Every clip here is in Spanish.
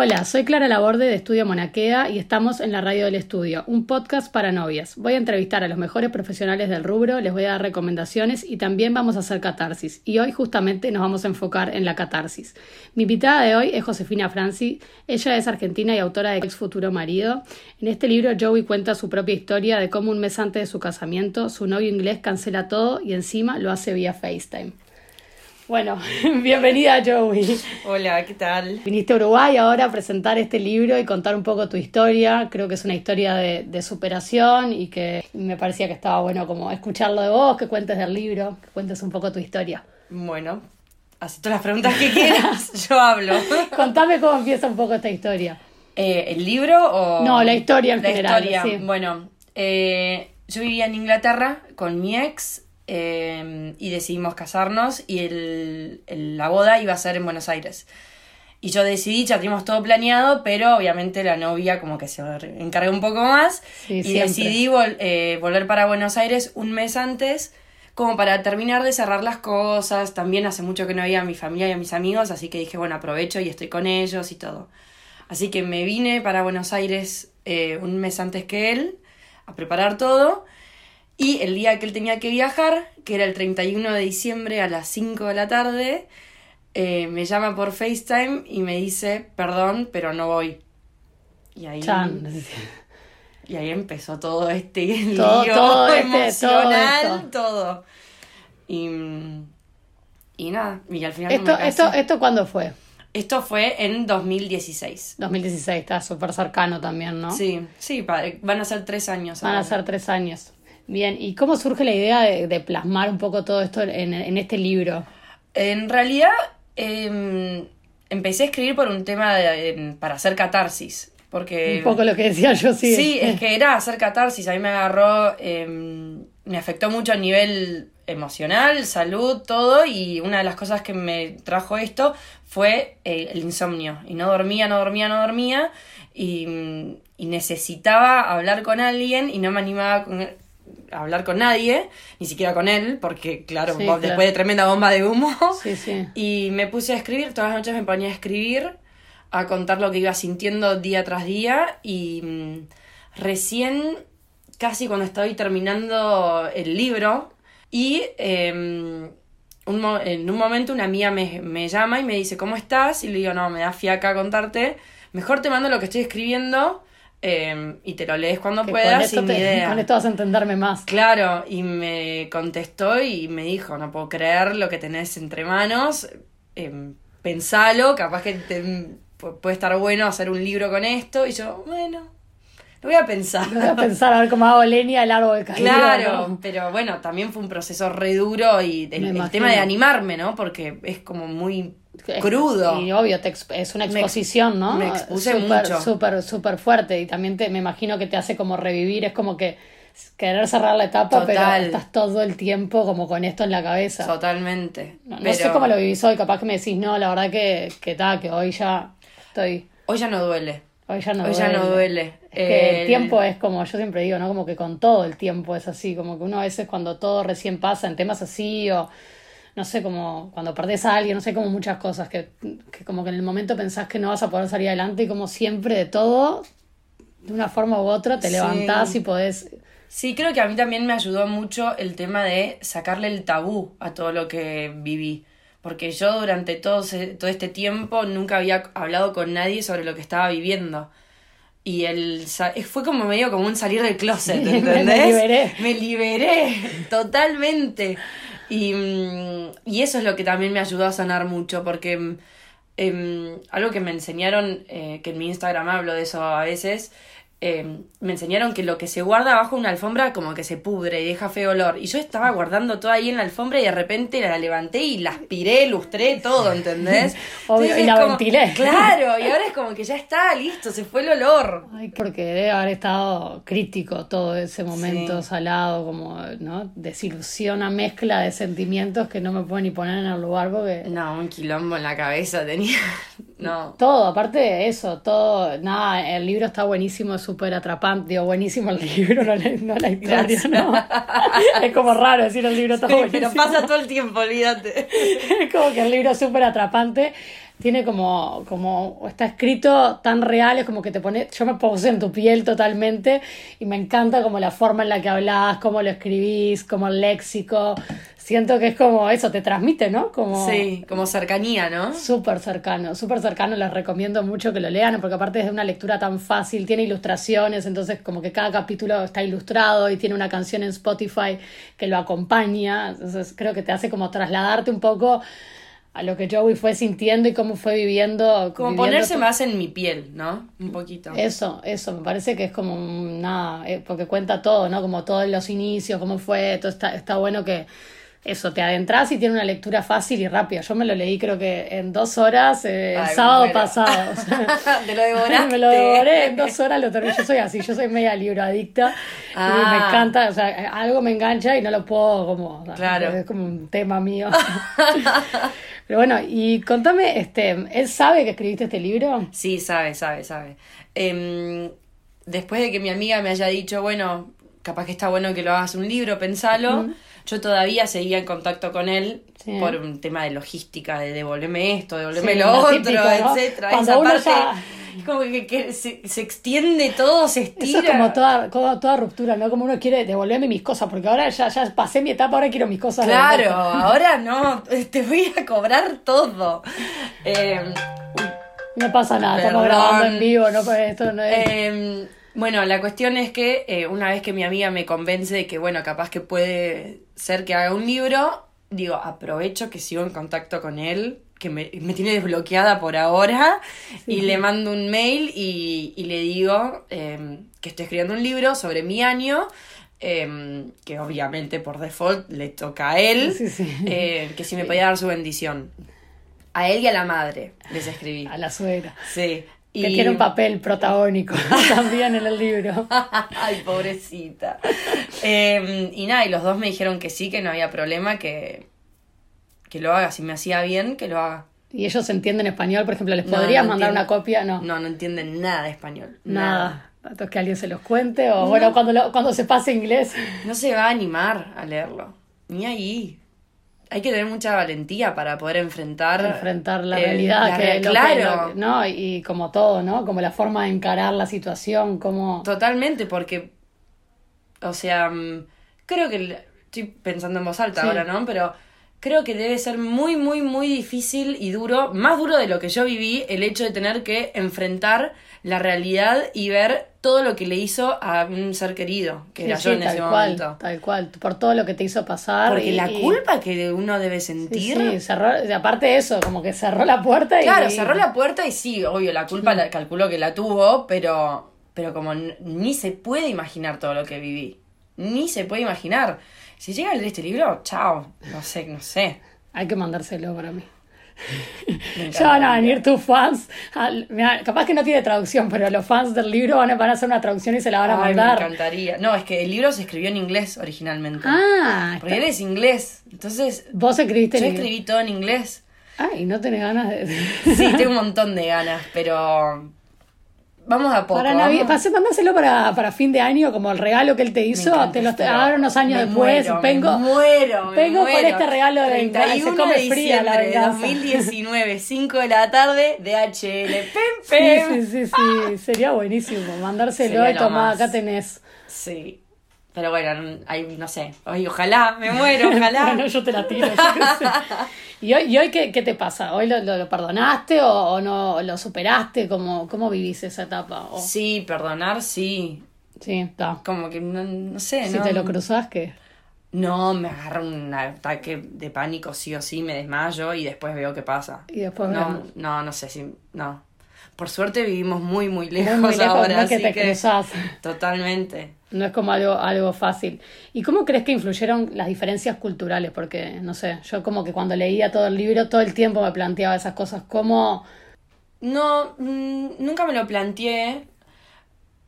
Hola, soy Clara Laborde de Estudio Monaquea y estamos en la Radio del Estudio, un podcast para novias. Voy a entrevistar a los mejores profesionales del rubro, les voy a dar recomendaciones y también vamos a hacer catarsis. Y hoy justamente nos vamos a enfocar en la catarsis. Mi invitada de hoy es Josefina Franci. Ella es argentina y autora de Ex Futuro Marido. En este libro Joey cuenta su propia historia de cómo un mes antes de su casamiento su novio inglés cancela todo y encima lo hace vía FaceTime. Bueno, bienvenida Joey. Hola, ¿qué tal? Viniste a Uruguay ahora a presentar este libro y contar un poco tu historia. Creo que es una historia de, superación y que me parecía que estaba bueno como escucharlo de vos, que cuentes del libro, que cuentes un poco tu historia. Bueno, así todas las preguntas que quieras, yo hablo. Contame cómo empieza un poco esta historia. Eh, ¿El libro o...? No, la historia en la general. Historia. Bueno, eh, yo vivía en Inglaterra con mi ex Em, y decidimos casarnos y el, la boda iba a ser en Buenos Aires. Y yo decidí, ya teníamos todo planeado, pero obviamente la novia como que se encargó un poco más y decidí eh, volver para Buenos Aires un mes antes como para terminar de cerrar las cosas. También hace mucho que no había a mi familia y a mis amigos, así que dije, bueno, aprovecho y estoy con ellos y todo. Así que me vine para Buenos Aires eh, un mes antes que él a preparar todo y el día que él tenía que viajar, que era el 31 de diciembre a las 5 de la tarde, eh, me llama por FaceTime y me dice, perdón, pero no voy. Y ahí, y ahí empezó todo este lío todo este, emocional, todo, Y, y, nada, y al final... ¿Esto, esto, ¿Esto cuándo fue? Esto fue en 2016. 2016, está súper cercano también, ¿no? Sí, sí, van a ser tres años. Van a ser tres años. Bien, ¿y cómo surge la idea de, plasmar un poco todo esto en, este libro? En realidad, em, empecé a escribir por un tema para hacer catarsis. Porque, un poco lo que decía yo, sí. Sí, es que era hacer catarsis. A mí me agarró, em, me afectó mucho a nivel emocional, salud, todo. Y una de las cosas que me trajo esto fue el, el insomnio. Y no dormía, no dormía, no dormía. Y, y necesitaba hablar con alguien y no me animaba con hablar con nadie, ni siquiera con él, porque claro, después de tremenda bomba de humo. Y me puse a escribir, todas las noches me ponía a escribir, a contar lo que iba sintiendo día tras día y mm, recién, casi cuando estaba terminando el libro, y em, en un momento una amiga me, me llama y me dice, ¿cómo estás? Y le digo, no, me da fiaca contarte, mejor te mando lo que estoy escribiendo Em, y te lo lees cuando puedas con idea. Con esto vas a entenderme más. Claro, y me contestó y me dijo, no puedo creer lo que tenés entre manos, eh, pensalo, capaz que te, puede estar bueno hacer un libro con esto, y yo, bueno, lo voy a pensar. Lo voy a pensar a ver cómo hago leña al árbol caído. Claro, pero bueno, también fue un proceso re duro y el tema de animarme, ¿no? Porque es como muy crudo. Y obvio, es una exposición, ¿no? Me expuse super, mucho. Súper, súper fuerte. Y también te, me imagino que te hace como revivir, es como que querer cerrar la etapa, pero estás todo el tiempo como con esto en la cabeza. Totalmente. No, sé cómo lo vivís hoy, capaz que me decís, no, la verdad que, que tal, que hoy ya estoy... Hoy ya no duele. Hoy ya no hoy duele. Ya no duele. Es que el tiempo es como, yo siempre digo, ¿no? Como que con todo el tiempo es así, como que uno a veces cuando todo recién pasa en temas así o no sé, como cuando perdés a alguien, no sé, como muchas cosas que, que como que en el momento pensás que no vas a poder salir adelante y como siempre de todo, de una forma u otra, te levantás y podés... Sí, creo que a mí también me ayudó mucho el tema de sacarle el tabú a todo lo que viví. Porque yo durante todo, todo este tiempo nunca había hablado con nadie sobre lo que estaba viviendo. Y el, fue como medio como un salir del closet, ¿entendés? me liberé. Me liberé, totalmente. Y, mm, y, eso es lo que también me ayudó a sanar mucho, porque em, algo que me enseñaron, eh, que en mi Instagram hablo de eso a veces, Em, me enseñaron que lo que se guarda bajo una alfombra como que se pudre y deja feo olor. Y yo estaba guardando todo ahí en la alfombra y de repente la levanté y la aspiré, lustré todo, ¿entendés? y la ventilé. Claro, y ahora es como que ya está, listo, se fue el olor. Ay, porque debe haber estado crítico todo ese momento salado, como, ¿no? Desilusión, una mezcla de sentimientos que no me puedo ni poner en el lugar porque... No, un quilombo en la cabeza tenía. No. Todo, aparte de eso, todo, nada, el libro está buenísimo, es súper atrapante, digo, buenísimo el libro, no la, no la historia, ¿no? es como raro decir el libro está buenísimo. Pero pasa todo el tiempo, olvídate. es como que el libro es súper atrapante, tiene como, como, está escrito tan real, es como que te pone, yo me puse en tu piel totalmente y me encanta como la forma en la que hablas, cómo lo escribís, como el léxico. Siento que es como eso, te transmite, ¿no? Como Sí, como cercanía, ¿no? Súper cercano, súper cercano, les recomiendo mucho que lo lean, porque aparte es de una lectura tan fácil, tiene ilustraciones, entonces como que cada capítulo está ilustrado y tiene una canción en Spotify que lo acompaña, entonces creo que te hace como trasladarte un poco a lo que Joey fue sintiendo y cómo fue viviendo. Como viviendo ponerse más en mi piel, ¿no? Un poquito. Eso, eso, me parece que es como un- nada, eh, porque cuenta todo, ¿no? Como todos los inicios, cómo fue, todo está, está bueno que eso, te adentras y tiene una lectura fácil y rápida. Yo me lo leí creo que en dos horas eh, el sábado pasado. o sea, Te lo devoraste. me lo devoré en dos horas, lo terminé. Yo soy así, yo soy media libro adicta y Ah. me encanta, o sea, algo me engancha y no lo puedo como, Claro. es como un tema mío. Pero bueno, y contame, este, ¿él sabe que escribiste este libro? Sí, sabe, sabe, sabe. Em, después de que mi amiga me haya dicho, bueno, capaz que está bueno que lo hagas un libro, pensalo, yo todavía seguía en contacto con él Sí. por un tema de logística, de devolverme esto, devolverme Sí, lo otro, típico, ¿no? etcétera. Cuando Esa parte, ya- como que, que se, se extiende todo, se estira. Eso es como toda, toda, toda ruptura, ¿no? Como uno quiere devolverme mis cosas, porque ahora ya, ya pasé mi etapa, ahora quiero mis cosas. Claro, ahora no, te voy a cobrar todo. Em, No pasa nada, estamos Perdón. grabando en vivo, no pues esto no es. Eh, bueno, la cuestión es que eh, una vez que mi amiga me convence de que, bueno, capaz que puede ser que haga un libro, digo, aprovecho que sigo en contacto con él, que me, me tiene desbloqueada por ahora, y le mando un mail y, y le digo eh, que estoy escribiendo un libro sobre mi año. eh, que obviamente por default le toca a él, Sí, sí. eh, que si me podía dar su bendición. A él y a la madre les escribí. a la suegra. Sí. Que tiene un papel protagónico también en el libro. Ay, pobrecita. Eh, y nada, y los dos me dijeron que sí, que no había problema, que, que lo haga. Si me hacía bien, que lo haga. Y ellos entienden español, por ejemplo, ¿les No, podrías no mandar entiendo. una copia? No, No, no entienden nada de español. nada. Entonces que alguien se los cuente, o bueno, cuando, lo- cuando se pase inglés. No se va a animar a leerlo. Ni ahí. Hay que tener mucha valentía para poder enfrentar. enfrentar la eh, realidad la que, claro. lo no y, como todo no como la forma de encarar la situación como Totalmente, porque, o sea, mm, creo que, estoy pensando en voz alta Sí. ahora, ¿no? Pero creo que debe ser muy, muy, muy difícil y duro, más duro de lo que yo viví, el hecho de tener que enfrentar la realidad y ver todo lo que le hizo a un ser querido, que Sí, era sí, yo en ese cual, momento. tal cual por todo lo que te hizo pasar Porque y- la culpa que uno debe sentir... sí, cerró aparte de eso como que cerró la puerta y Claro, cerró la puerta y sí, obvio, la culpa la calculo que la tuvo, pero, pero como ni se puede imaginar todo lo que viví. Ni se puede imaginar. Si llega a leer este libro, chao. No sé, no sé. hay que mandárselo para mí ya van a venir tus fans al- mirá, capaz que no tiene traducción pero los fans del libro van a, van a hacer una traducción y se la van a Ay, me mandar encantaría. No, es que el libro se escribió en inglés originalmente. ah Porque él está- es inglés. Entonces, vos escribiste yo escribí todo en inglés. ay no tenés ganas de Sí, tengo un montón de ganas, pero vamos a poco. Para. Navidad, para mandárselo para, para fin de año como el regalo que él te hizo, te lo ahora unos años me después, muero, vengo, me muero, me vengo con muero. este regalo de venganza, se 31 come de fría la venganza. 2019, 5 de la tarde, DHL, pem, Sí, pem. sí, sí, sí, sería buenísimo mandárselo Sería y tomá, acá tenés. Sí. Pero bueno, no- hay, no sé. Ay, ojalá, me muero, ojalá. Bueno, yo te la tiro. yo qué sé. ¿Y hoy, y hoy qué, qué te pasa? ¿Hoy lo, lo- lo perdonaste o, o no lo superaste? ¿Cómo, ¿Cómo vivís esa etapa? O- Sí, perdonar, sí. sí, está. Como que no, no sé, Si ¿no? te lo cruzás, ¿qué? No, me agarra un ataque de pánico, sí o sí, me desmayo y después veo qué pasa. Y después no, vemos. no, no sé si. No. Por suerte vivimos muy, muy lejos, Muy, lejos, ahora, no es que así te que. cruzás. Totalmente. No es como algo, algo fácil. ¿Y cómo crees que influyeron las diferencias culturales? Porque, no sé, yo como que cuando leía todo el libro, todo el tiempo me planteaba esas cosas. ¿Cómo? No, mm, nunca me lo planteé.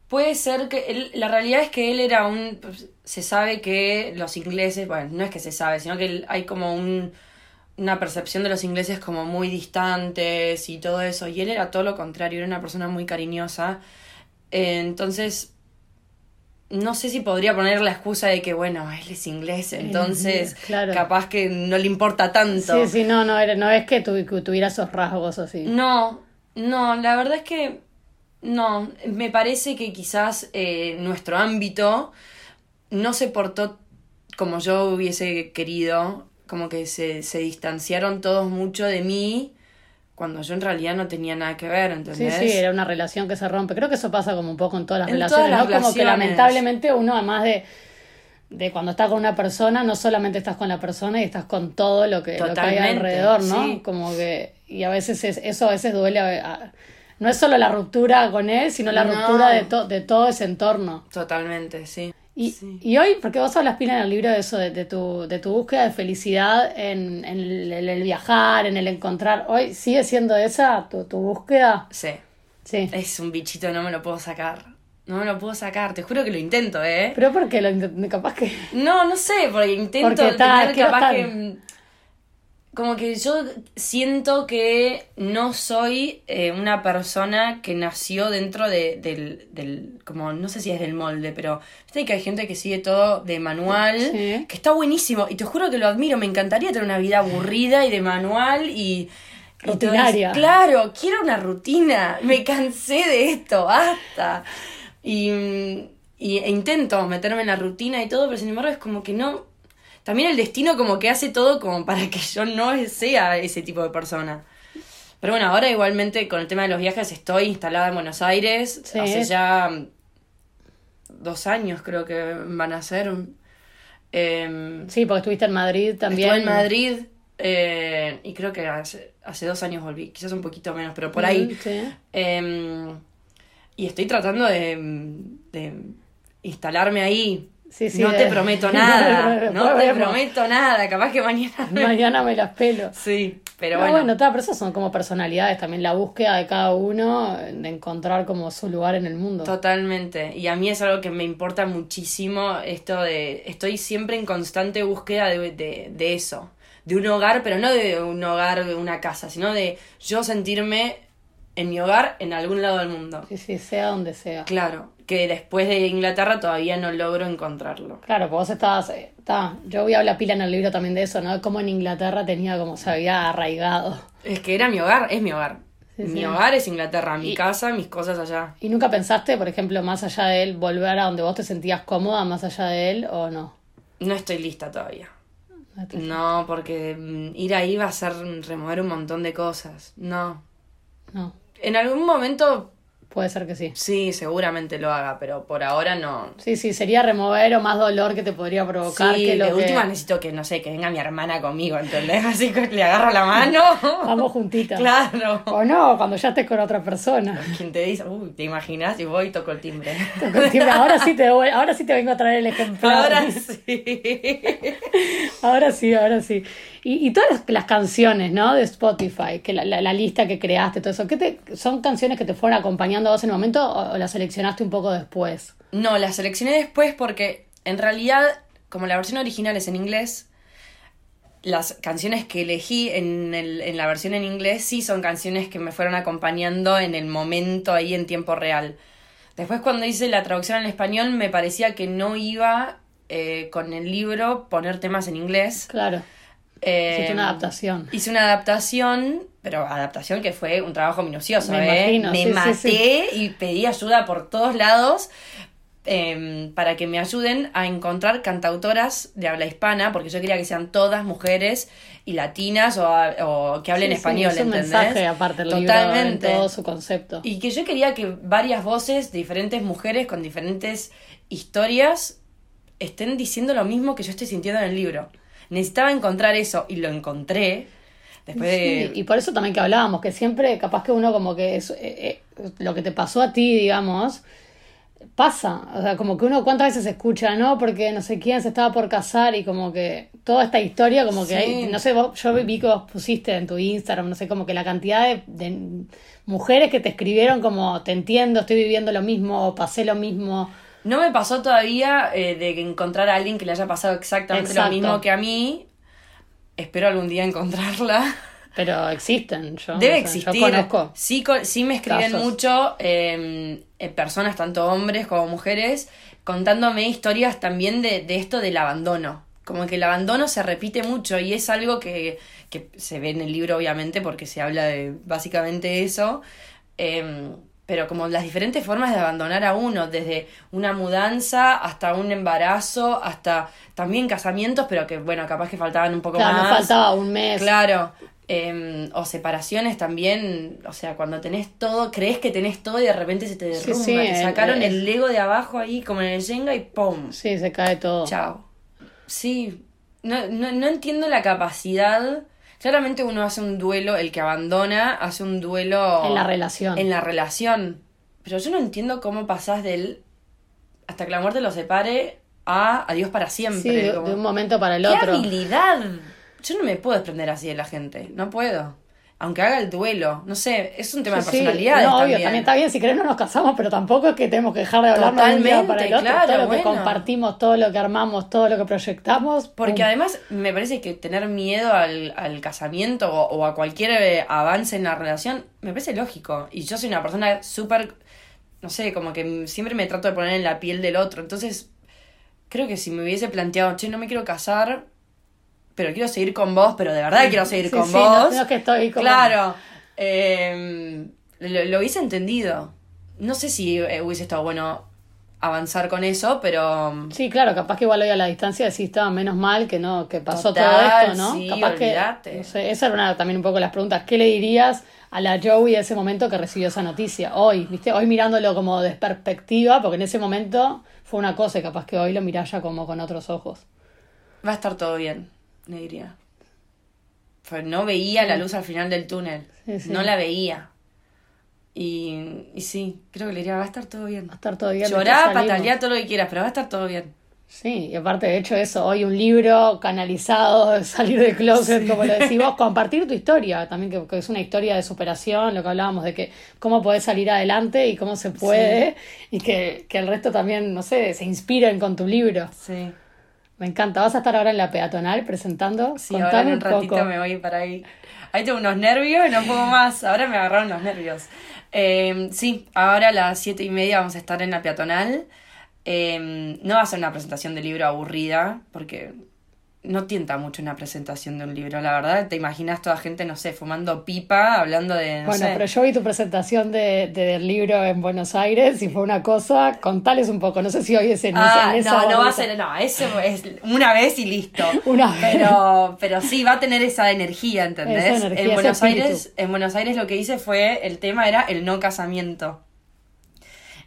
Puede ser que él- la realidad es que él era un pues, se sabe que los ingleses, bueno, no es que se sabe, sino que hay como un una percepción de los ingleses como muy distantes y todo eso, y él era todo lo contrario, era una persona muy cariñosa. Eh, entonces no sé si podría poner la excusa de que, bueno, él es inglés, entonces claro. capaz que no le importa tanto. Sí, sí, no, no, no es que, tu- que tuviera esos rasgos así. No, no, la verdad es que no, me parece que quizás eh, nuestro ámbito no se portó como yo hubiese querido, como que se, se distanciaron todos mucho de mí cuando yo en realidad no tenía nada que ver, Sí, ¿entendés? sí, era una relación que se rompe. Creo que eso pasa como un poco en todas las En relaciones, todas ¿no? Como que lamentablemente uno, además de, de cuando está con una persona, no solamente estás con la persona y estás con todo lo que, lo que hay alrededor, ¿no? sí. Como que, y a veces es, eso a veces duele. a- a- no es solo la ruptura con él, sino la No. ruptura de, to- de todo ese entorno. Totalmente, sí. Y, Sí. y hoy, porque vos hablas pila en el libro de eso, de, de tu, de tu búsqueda de felicidad en, en el, el viajar, en el encontrar, hoy sigue siendo esa tu, tu búsqueda. Sí. Sí. Es un bichito, no me lo puedo sacar. No me lo puedo sacar, te juro que lo intento, ¿eh? Pero porque lo intent- capaz que. No, no sé, porque intento Porque está- tener capaz estar. que. Mm, Como que yo siento que no soy eh, una persona que nació dentro de, del, del. Como, no sé si es del molde, pero. Viste que hay gente que sigue todo de manual, Sí. que está buenísimo. Y te juro que lo admiro. Me encantaría tener una vida aburrida y de manual y. Rutinaria. Claro, quiero una rutina. Me cansé de esto, basta. Y, y e intento meterme en la rutina y todo, pero sin embargo es como que no. También el destino como que hace todo como para que yo no sea ese tipo de persona. Pero bueno, ahora igualmente con el tema de los viajes estoy instalada en Buenos Aires. Sí. Hace ya mm, dos años creo que van a ser. Em, Sí, porque estuviste en Madrid también. Estuve en Madrid eh, y creo que hace, hace dos años volví, quizás un poquito menos, pero por ahí. Sí. Eh, y estoy tratando de, de instalarme ahí. Sí, sí, no te prometo nada. No te prometo nada. Capaz que mañana. me- Mañana me las pelo. Sí, pero No, bueno. bueno, ta, pero esas son como personalidades también, la búsqueda de cada uno de encontrar como su lugar en el mundo. Totalmente. Y a mí es algo que me importa muchísimo esto de... Estoy siempre en constante búsqueda de, de, de eso. De un hogar, pero no de un hogar, de una casa, sino de yo sentirme en mi hogar en algún lado del mundo. Sí, sí, sea donde sea. Claro, que después de Inglaterra todavía no logro encontrarlo. Claro, pues vos estabas, eh, ta, yo voy a hablar pila en el libro también de eso, ¿no? De cómo en Inglaterra tenía como se había arraigado. Es que era mi hogar, es mi hogar. Sí, mi sí. hogar es Inglaterra, mi Y- casa, mis cosas allá. ¿Y nunca pensaste, por ejemplo, más allá de él, volver a donde vos te sentías cómoda, más allá de él, o no? No estoy lista todavía. No, porque mm, ir ahí va a ser remover un montón de cosas. No. No, En algún momento puede ser que sí. sí, seguramente lo haga, pero por ahora no. Sí, sí, sería remover o más dolor que te podría provocar Sí, que lo de que... última necesito que, no sé, que venga mi hermana conmigo, ¿entendés? Así que le agarro la mano. Vamos juntitas. Claro. O no, cuando ya estés con otra persona. Quien te dice, uy, ¿te imaginas? Y voy y toco el timbre. Ahora sí te ahora sí te vengo a traer el ejemplar. Ahora sí. Ahora sí, ahora sí. Y, y todas las, las canciones, ¿no? De Spotify, que la, la- la lista que creaste, todo eso, ¿qué te, ¿son canciones que te fueron acompañando a vos en el momento o, o las seleccionaste un poco después? No, la seleccioné después porque en realidad, como la versión original es en inglés, las canciones que elegí en, el- en la versión en inglés sí son canciones que me fueron acompañando en el momento ahí en tiempo real. Después cuando hice la traducción al español me parecía que no iba eh, con el libro poner temas en inglés. Claro, Eh, hiciste una adaptación. Hice una adaptación, pero adaptación que fue un trabajo minucioso, Me ¿eh? imagino, Me sí, sí, maté y pedí ayuda por todos lados em, para que me ayuden a encontrar cantautoras de habla hispana, porque yo quería que sean todas mujeres y latinas o, o que hablen español, es un ¿entendés? mensaje aparte del libro en todo su concepto. Y que yo quería que varias voces diferentes mujeres con diferentes historias estén diciendo lo mismo que yo estoy sintiendo en el libro. Necesitaba encontrar eso y lo encontré. Después de... Sí, y por eso también que hablábamos, que siempre capaz que uno como que es, eh, eh, lo que te pasó a ti, digamos, pasa. O sea, como que uno cuántas veces escucha, ¿no? Porque no sé quién se estaba por casar y como que toda esta historia, como que Sí. hay, no sé, vos, yo vi que vos pusiste en tu Instagram, no sé, como que la cantidad de, de mujeres que te escribieron como, te entiendo, estoy viviendo lo mismo, o pasé lo mismo. No me pasó todavía eh, de encontrar a alguien que le haya pasado exactamente Exacto. lo mismo que a mí. Espero algún día encontrarla. Pero existen, yo, Debe o sea, existir. yo conozco. Sí, sí me escriben casos. mucho eh, eh, personas, tanto hombres como mujeres, contándome historias también de, de esto del abandono. Como que el abandono se repite mucho y es algo que, que se ve en el libro, obviamente, porque se habla de básicamente eso. Em, pero como las diferentes formas de abandonar a uno, desde una mudanza hasta un embarazo, hasta también casamientos, pero que bueno, capaz que faltaban un poco Claro, más. nos faltaba un mes. Claro. em, o separaciones también, o sea, cuando tenés todo, crees que tenés todo y de repente se te derrumba. sí, te el- sacaron el- el Lego de abajo ahí, como en el Jenga, y ¡pum! Sí, se cae todo. Chao. Sí, no, no, no entiendo la capacidad. Claramente uno hace un duelo, el que abandona hace un duelo En la relación. en la relación. Pero yo no entiendo cómo pasás del hasta que la muerte lo separe a adiós para siempre. Sí, de, como- de un momento para el ¡Qué otro. habilidad! Yo no me puedo desprender así de la gente, no puedo. Aunque haga el duelo, no sé, es un tema de Sí, sí. No, obvio, también. también está bien, si querés no nos casamos, pero tampoco es que tenemos que dejar de hablarnos de un día para el otro. Totalmente, todo lo claro, que compartimos, todo lo que armamos, todo lo que proyectamos. Porque pum. además me parece que tener miedo al, al casamiento o, o a cualquier eh, avance en la relación me parece lógico. Y yo soy una persona súper, no sé, como que siempre me trato de poner en la piel del otro. Entonces, creo que si me hubiese planteado, che, no me quiero casar, pero quiero seguir con vos, pero de verdad quiero seguir Sí, con sí, vos. no- no que estoy como- Claro. eh, lo, lo hubiese entendido. No sé si eh, hubiese estado bueno avanzar con eso, pero... Sí, claro, capaz que igual hoy a la distancia decís, estaba menos mal que no, que pasó Total, todo esto, ¿no? sí, capaz que, no sé, esa era una, también un poco las preguntas. ¿Qué le dirías a la Joey de ese momento que recibió esa noticia? Hoy, ¿viste? Hoy mirándolo como de perspectiva, porque en ese momento fue una cosa y capaz que hoy lo mirás ya como con otros ojos. Va a estar todo bien, le diría. Pues no veía la luz al final del túnel. Sí, sí. No la veía. Y, y sí, creo que le diría, va a estar todo bien. Va a estar todo bien. Llorá, pataleá, todo lo que quieras, pero va a estar todo bien. Sí, y aparte de hecho eso, hoy un libro canalizado, salir del closet, como lo decís vos, compartir tu historia, también que, que es una historia de superación, lo que hablábamos de que cómo podés salir adelante y cómo se puede, y que, que el resto también, no sé, se inspiren con tu libro. Sí. Me encanta. ¿Vas a estar ahora en la peatonal presentando? Sí, Contame ahora en un ratito poco. me voy para ahí. Ahí tengo unos nervios y no puedo más. Ahora me agarraron los nervios. Eh, sí, ahora a las siete y media vamos a estar en la peatonal. Eh, no va a ser una presentación de libro aburrida, porque no tienta mucho una presentación de un libro, la verdad. Te imaginas toda gente, no sé, fumando pipa, hablando de, no Bueno, sé. pero yo vi tu presentación de, de- del libro en Buenos Aires y fue una cosa, contales un poco, no sé si hoy es en, Ah, en esa no, no va a ser, no, eso es una vez y listo. Una vez. Pero, pero sí, va a tener esa energía, ¿entendés? Esa energía, en Buenos espíritu. Aires, en Buenos Aires lo que hice fue, el tema era el no casamiento.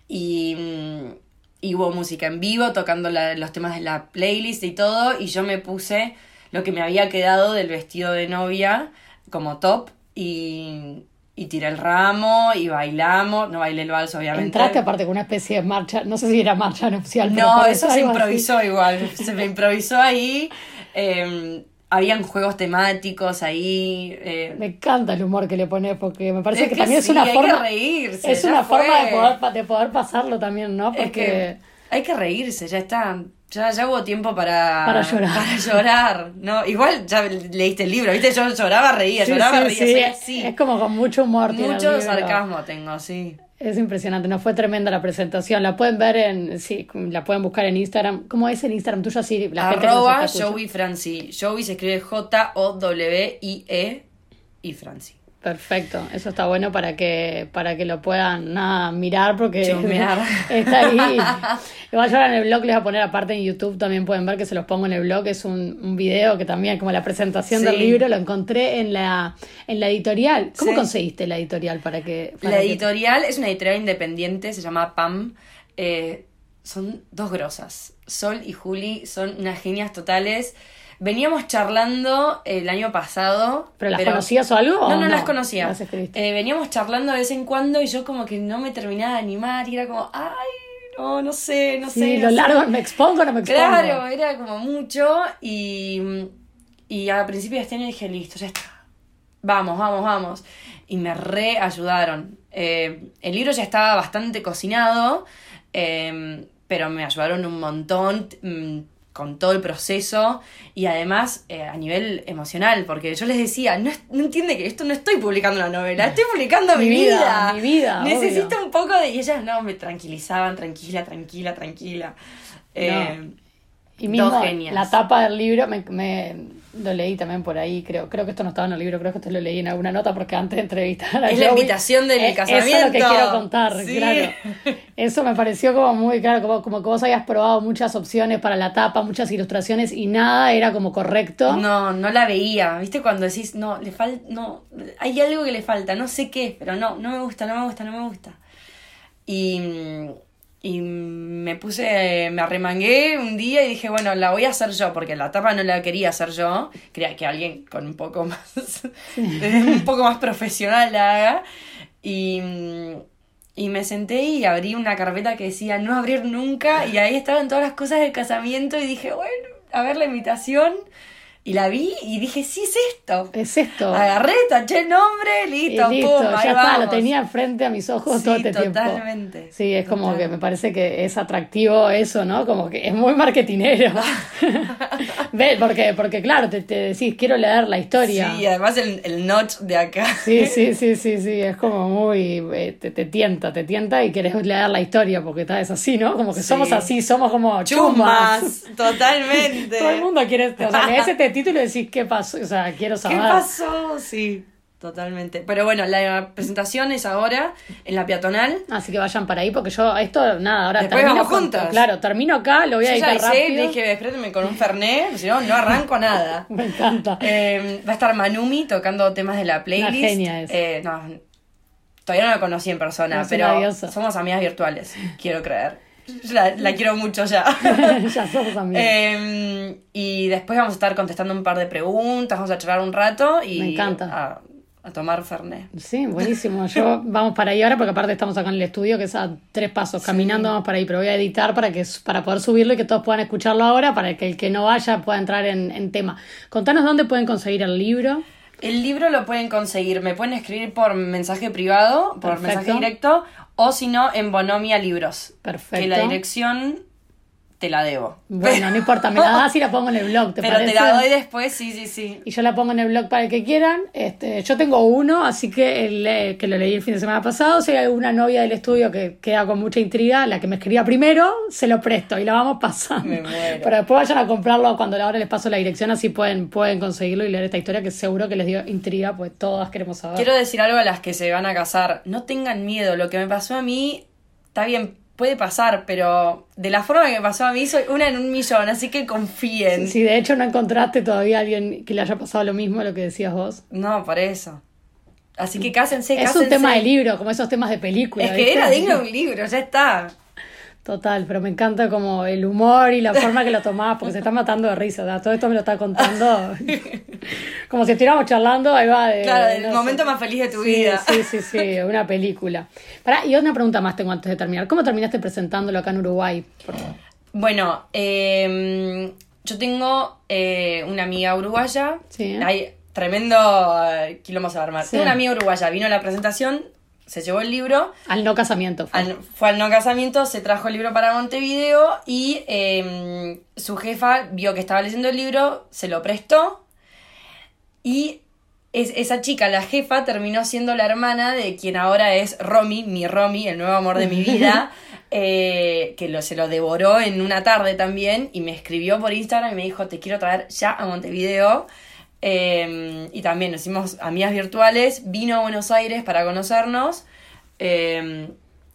Y, mm, y hubo música en vivo, tocando la- los temas de la playlist y todo, y yo me puse lo que me había quedado del vestido de novia como top, y, y tiré el ramo, y bailamos, no bailé el vals obviamente. Entraste aparte con una especie de marcha, no sé si era marcha nupcial. pero No, eso se así. improvisó igual. Se me improvisó ahí. eh, habían juegos temáticos ahí. eh, Me encanta el humor que le pones porque me parece Es que, que también sí, es una hay forma. que reírse, es una fue. forma de poder, de poder pasarlo también, ¿no? Porque es que hay que reírse, ya está. Ya, ya hubo tiempo para, Para llorar. para llorar. No, igual ya leíste el libro, ¿viste? Yo lloraba, reía, Sí, lloraba, sí, reía. Es como con mucho humor. Mucho sarcasmo tengo, sí. Es impresionante, no fue tremenda la presentación. La pueden ver en, sí, la pueden buscar en Instagram. ¿Cómo es el Instagram tuyo? Así la gente Arroba escuchando. Joey Franci. Joey se escribe J-O-W-I-E y Franci. Perfecto, eso está bueno para que para que lo puedan nada, mirar porque está ahí. Igual yo ahora en el blog les voy a poner aparte en YouTube también pueden ver que se los pongo en el blog, es un, un video que también como la presentación Sí. del libro lo encontré en la en la editorial. ¿Cómo Sí. conseguiste la editorial para que para La que- editorial es una editorial independiente, se llama PAM. Eh, son dos grosas. Sol y Juli son unas genias totales. Veníamos charlando el año pasado. ¿Pero las conocías o algo? No, no, las conocía. Las. Eh, veníamos charlando de vez en cuando y yo como que no me terminaba de animar y era como, ay, no, no sé, no sí, sé. lo no sé". largo, ¿me expongo no me expongo? Claro, era como mucho y, y a principio de este año dije, listo, ya está. Vamos, vamos, vamos. Y me re ayudaron. Eh, el libro ya estaba bastante cocinado, eh, pero me ayudaron un montón. Con todo el proceso y además eh, a nivel emocional, porque yo les decía, no, entiende que esto no estoy publicando una novela, estoy publicando mi, Mi vida, vida, mi vida, Necesito obvio. un poco de... Y ellas no, me tranquilizaban, tranquila, tranquila, tranquila. Eh, Y mismo Dos genias. la tapa del libro, me, me- lo leí también por ahí, creo creo que esto no estaba en el libro, creo que esto lo leí en alguna nota porque antes de entrevistar a Es la invitación del eh, Eso es lo que casamiento. quiero contar, Sí. claro. Eso me pareció como muy claro, como, como que vos habías probado muchas opciones para la tapa, muchas ilustraciones y nada era como correcto. No, no la veía. ¿Viste cuando decís, no, le falta, no, hay algo que le falta, no sé qué, pero no, no me gusta, no me gusta, no me gusta. Y, y me puse, me arremangué un día y dije, bueno, la voy a hacer yo, porque la tapa no la quería hacer yo, quería que alguien con un poco más, un poco más profesional la haga. Y, y me senté y abrí una carpeta que decía no abrir nunca y ahí estaban todas las cosas del casamiento y dije, bueno, a ver la invitación. Y la vi y dije, sí, es esto. Es esto. Agarré, taché el nombre, Y listo, listo, pum, ya ahí está, vamos. lo tenía enfrente a mis ojos Sí, todo este tiempo. totalmente. Sí, es como que me parece que es atractivo eso, ¿no? Como que es muy marketinero. Ve, porque, porque claro, te, te decís, quiero leer la historia. Sí, además el, el notch de acá. Sí, sí, sí, sí, sí, es como muy, eh, te, te tienta, te tienta y querés leer la historia porque está, es así, ¿no? Como que Sí. somos así, somos como chumas. Chumas, totalmente. Todo el mundo quiere, o sea, lees este título decís, ¿qué pasó? O sea, quiero ¿Qué saber. pasó? Sí, totalmente. Pero bueno, la presentación es ahora en la peatonal. Así que vayan para ahí porque yo esto, nada, ahora Después termino vamos con- juntas. Claro, termino acá, lo voy a editar rápido. dije, espérenme con un fernet, si no, no arranco nada. Me encanta. Eh, va a estar Manumi tocando temas de la playlist. Una genia es. Eh, no, todavía no la conocí en persona, pero somos amigas virtuales, quiero creer. La, la quiero mucho ya. ya somos amigos. Eh, y después vamos a estar contestando un par de preguntas, vamos a charlar un rato y Me encanta. A, a tomar fernet. Sí, buenísimo. Yo vamos para ahí ahora porque aparte estamos acá en el estudio que es a tres pasos caminando vamos para ahí, pero voy a editar para que para poder subirlo y que todos puedan escucharlo ahora para que el que no vaya pueda entrar en, en tema. Contanos dónde pueden conseguir el libro. El libro lo pueden conseguir, me pueden escribir por mensaje privado, por Perfecto. mensaje directo, o si no, en Bonomia Libros. Perfecto. Que la dirección te la debo. Bueno, no importa, me la das y la pongo en el blog, ¿te Pero parece? te la doy después, sí, sí, sí. Y yo la pongo en el blog para el que quieran. Este, yo tengo uno, así que, el, eh, que lo leí el fin de semana pasado. Si hay alguna novia del estudio que queda con mucha intriga, la que me escriba primero, se lo presto y la vamos pasando. Me muero. Pero después vayan a comprarlo cuando ahora les paso la dirección, así pueden, pueden conseguirlo y leer esta historia que seguro que les dio intriga, pues todas queremos saber. Quiero decir algo a las que se van a casar. No tengan miedo. Lo que me pasó a mí, está bien, puede pasar, pero de la forma que pasó a mí, soy una en un millón, así que confíen. Si de hecho no encontraste todavía a alguien que le haya pasado lo mismo a lo que decías vos. No, por eso. Así que cásense, Es un cásense. tema de libro, como esos temas de película. Es que ¿viste? era digno de un libro, ya está. Total, pero me encanta como el humor y la forma que lo tomás, porque se está matando de risa. o sea, todo esto me lo está contando como si estuviéramos charlando, ahí va. De, Claro, de- el no sé. momento más feliz de tu Sí, vida. Sí, sí, sí, una película. Pará, y una pregunta más tengo antes de terminar. ¿Cómo terminaste presentándolo acá en Uruguay? Bueno, eh, yo tengo eh, una amiga uruguaya. Sí. Hay tremendo eh, quilombo a armar. Sí. Tengo una amiga uruguaya, vino a la presentación, se llevó el libro. Al no casamiento. fue. Al- fue al no casamiento, se trajo el libro para Montevideo y eh, su jefa vio que estaba leyendo el libro, se lo prestó y es- esa chica, la jefa, terminó siendo la hermana de quien ahora es Romy, mi Romy, el nuevo amor de mi vida, eh, que lo, se lo devoró en una tarde también y me escribió por Instagram y me dijo, te quiero traer ya a Montevideo. Eh, y también nos hicimos amigas virtuales, vino a Buenos Aires para conocernos. eh,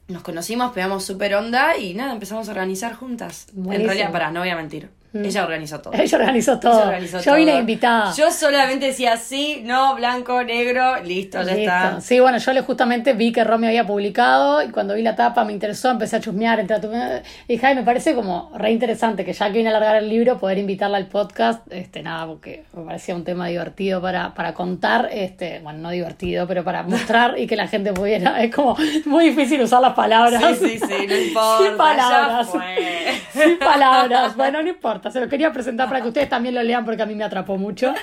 nos conocimos, pegamos súper onda y nada, empezamos a organizar juntas. Buenísimo. En realidad, para, no voy a mentir. Mm. Ella organizó todo. Ella organizó todo. Ella organizó Yo vine invitada. Yo solamente decía sí, no, blanco, negro, listo, ya Listo. está. Sí, bueno, yo le justamente vi que Romy había publicado y cuando vi la tapa me interesó, empecé a chusmear, entre tu... y dije, "Ay, me parece como re interesante que ya que viene a largar el libro, poder invitarla al podcast, este, nada, porque me parecía un tema divertido para, para contar, este, bueno, no divertido, pero para mostrar y que la gente pudiera, es como muy difícil usar las palabras. Sí, sí, sí, no importa. Sin palabras. Ya. Sin palabras. Bueno, no importa. Se lo quería presentar para que ustedes también lo lean porque a mí me atrapó mucho.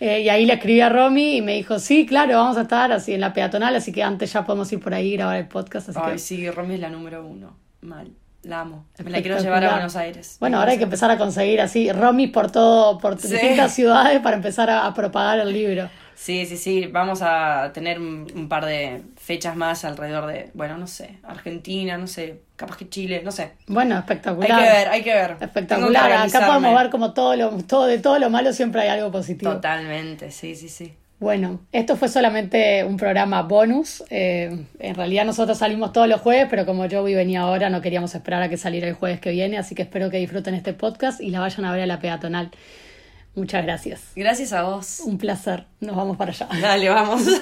Eh, y ahí le escribí a Romy y me dijo, sí, claro, vamos a estar así en la peatonal, así que antes ya podemos ir por ahí y grabar el podcast. Así Ay, que sí, Romy es la número uno. Mal. La amo. Me la quiero llevar a Buenos Aires. Bueno, ahora hay que empezar a conseguir así romis por todo, por distintas ciudades para empezar a, propagar el libro. Sí, sí, sí. Vamos a tener un, par de fechas más alrededor de, bueno, no sé, Argentina, no sé, capaz que Chile, no sé. Bueno, espectacular. Hay que ver, hay que ver. Espectacular. Acá podemos ver como todo lo, todo, de todo lo malo siempre hay algo positivo. Totalmente, sí, sí, sí. Bueno, esto fue solamente un programa bonus. Eh, en realidad nosotros salimos todos los jueves, pero como Joey venía ahora, no queríamos esperar a que saliera el jueves que viene, así que espero que disfruten este podcast y la vayan a ver a la peatonal. Muchas gracias. Gracias a vos. Un placer. Nos vamos para allá. Dale, vamos.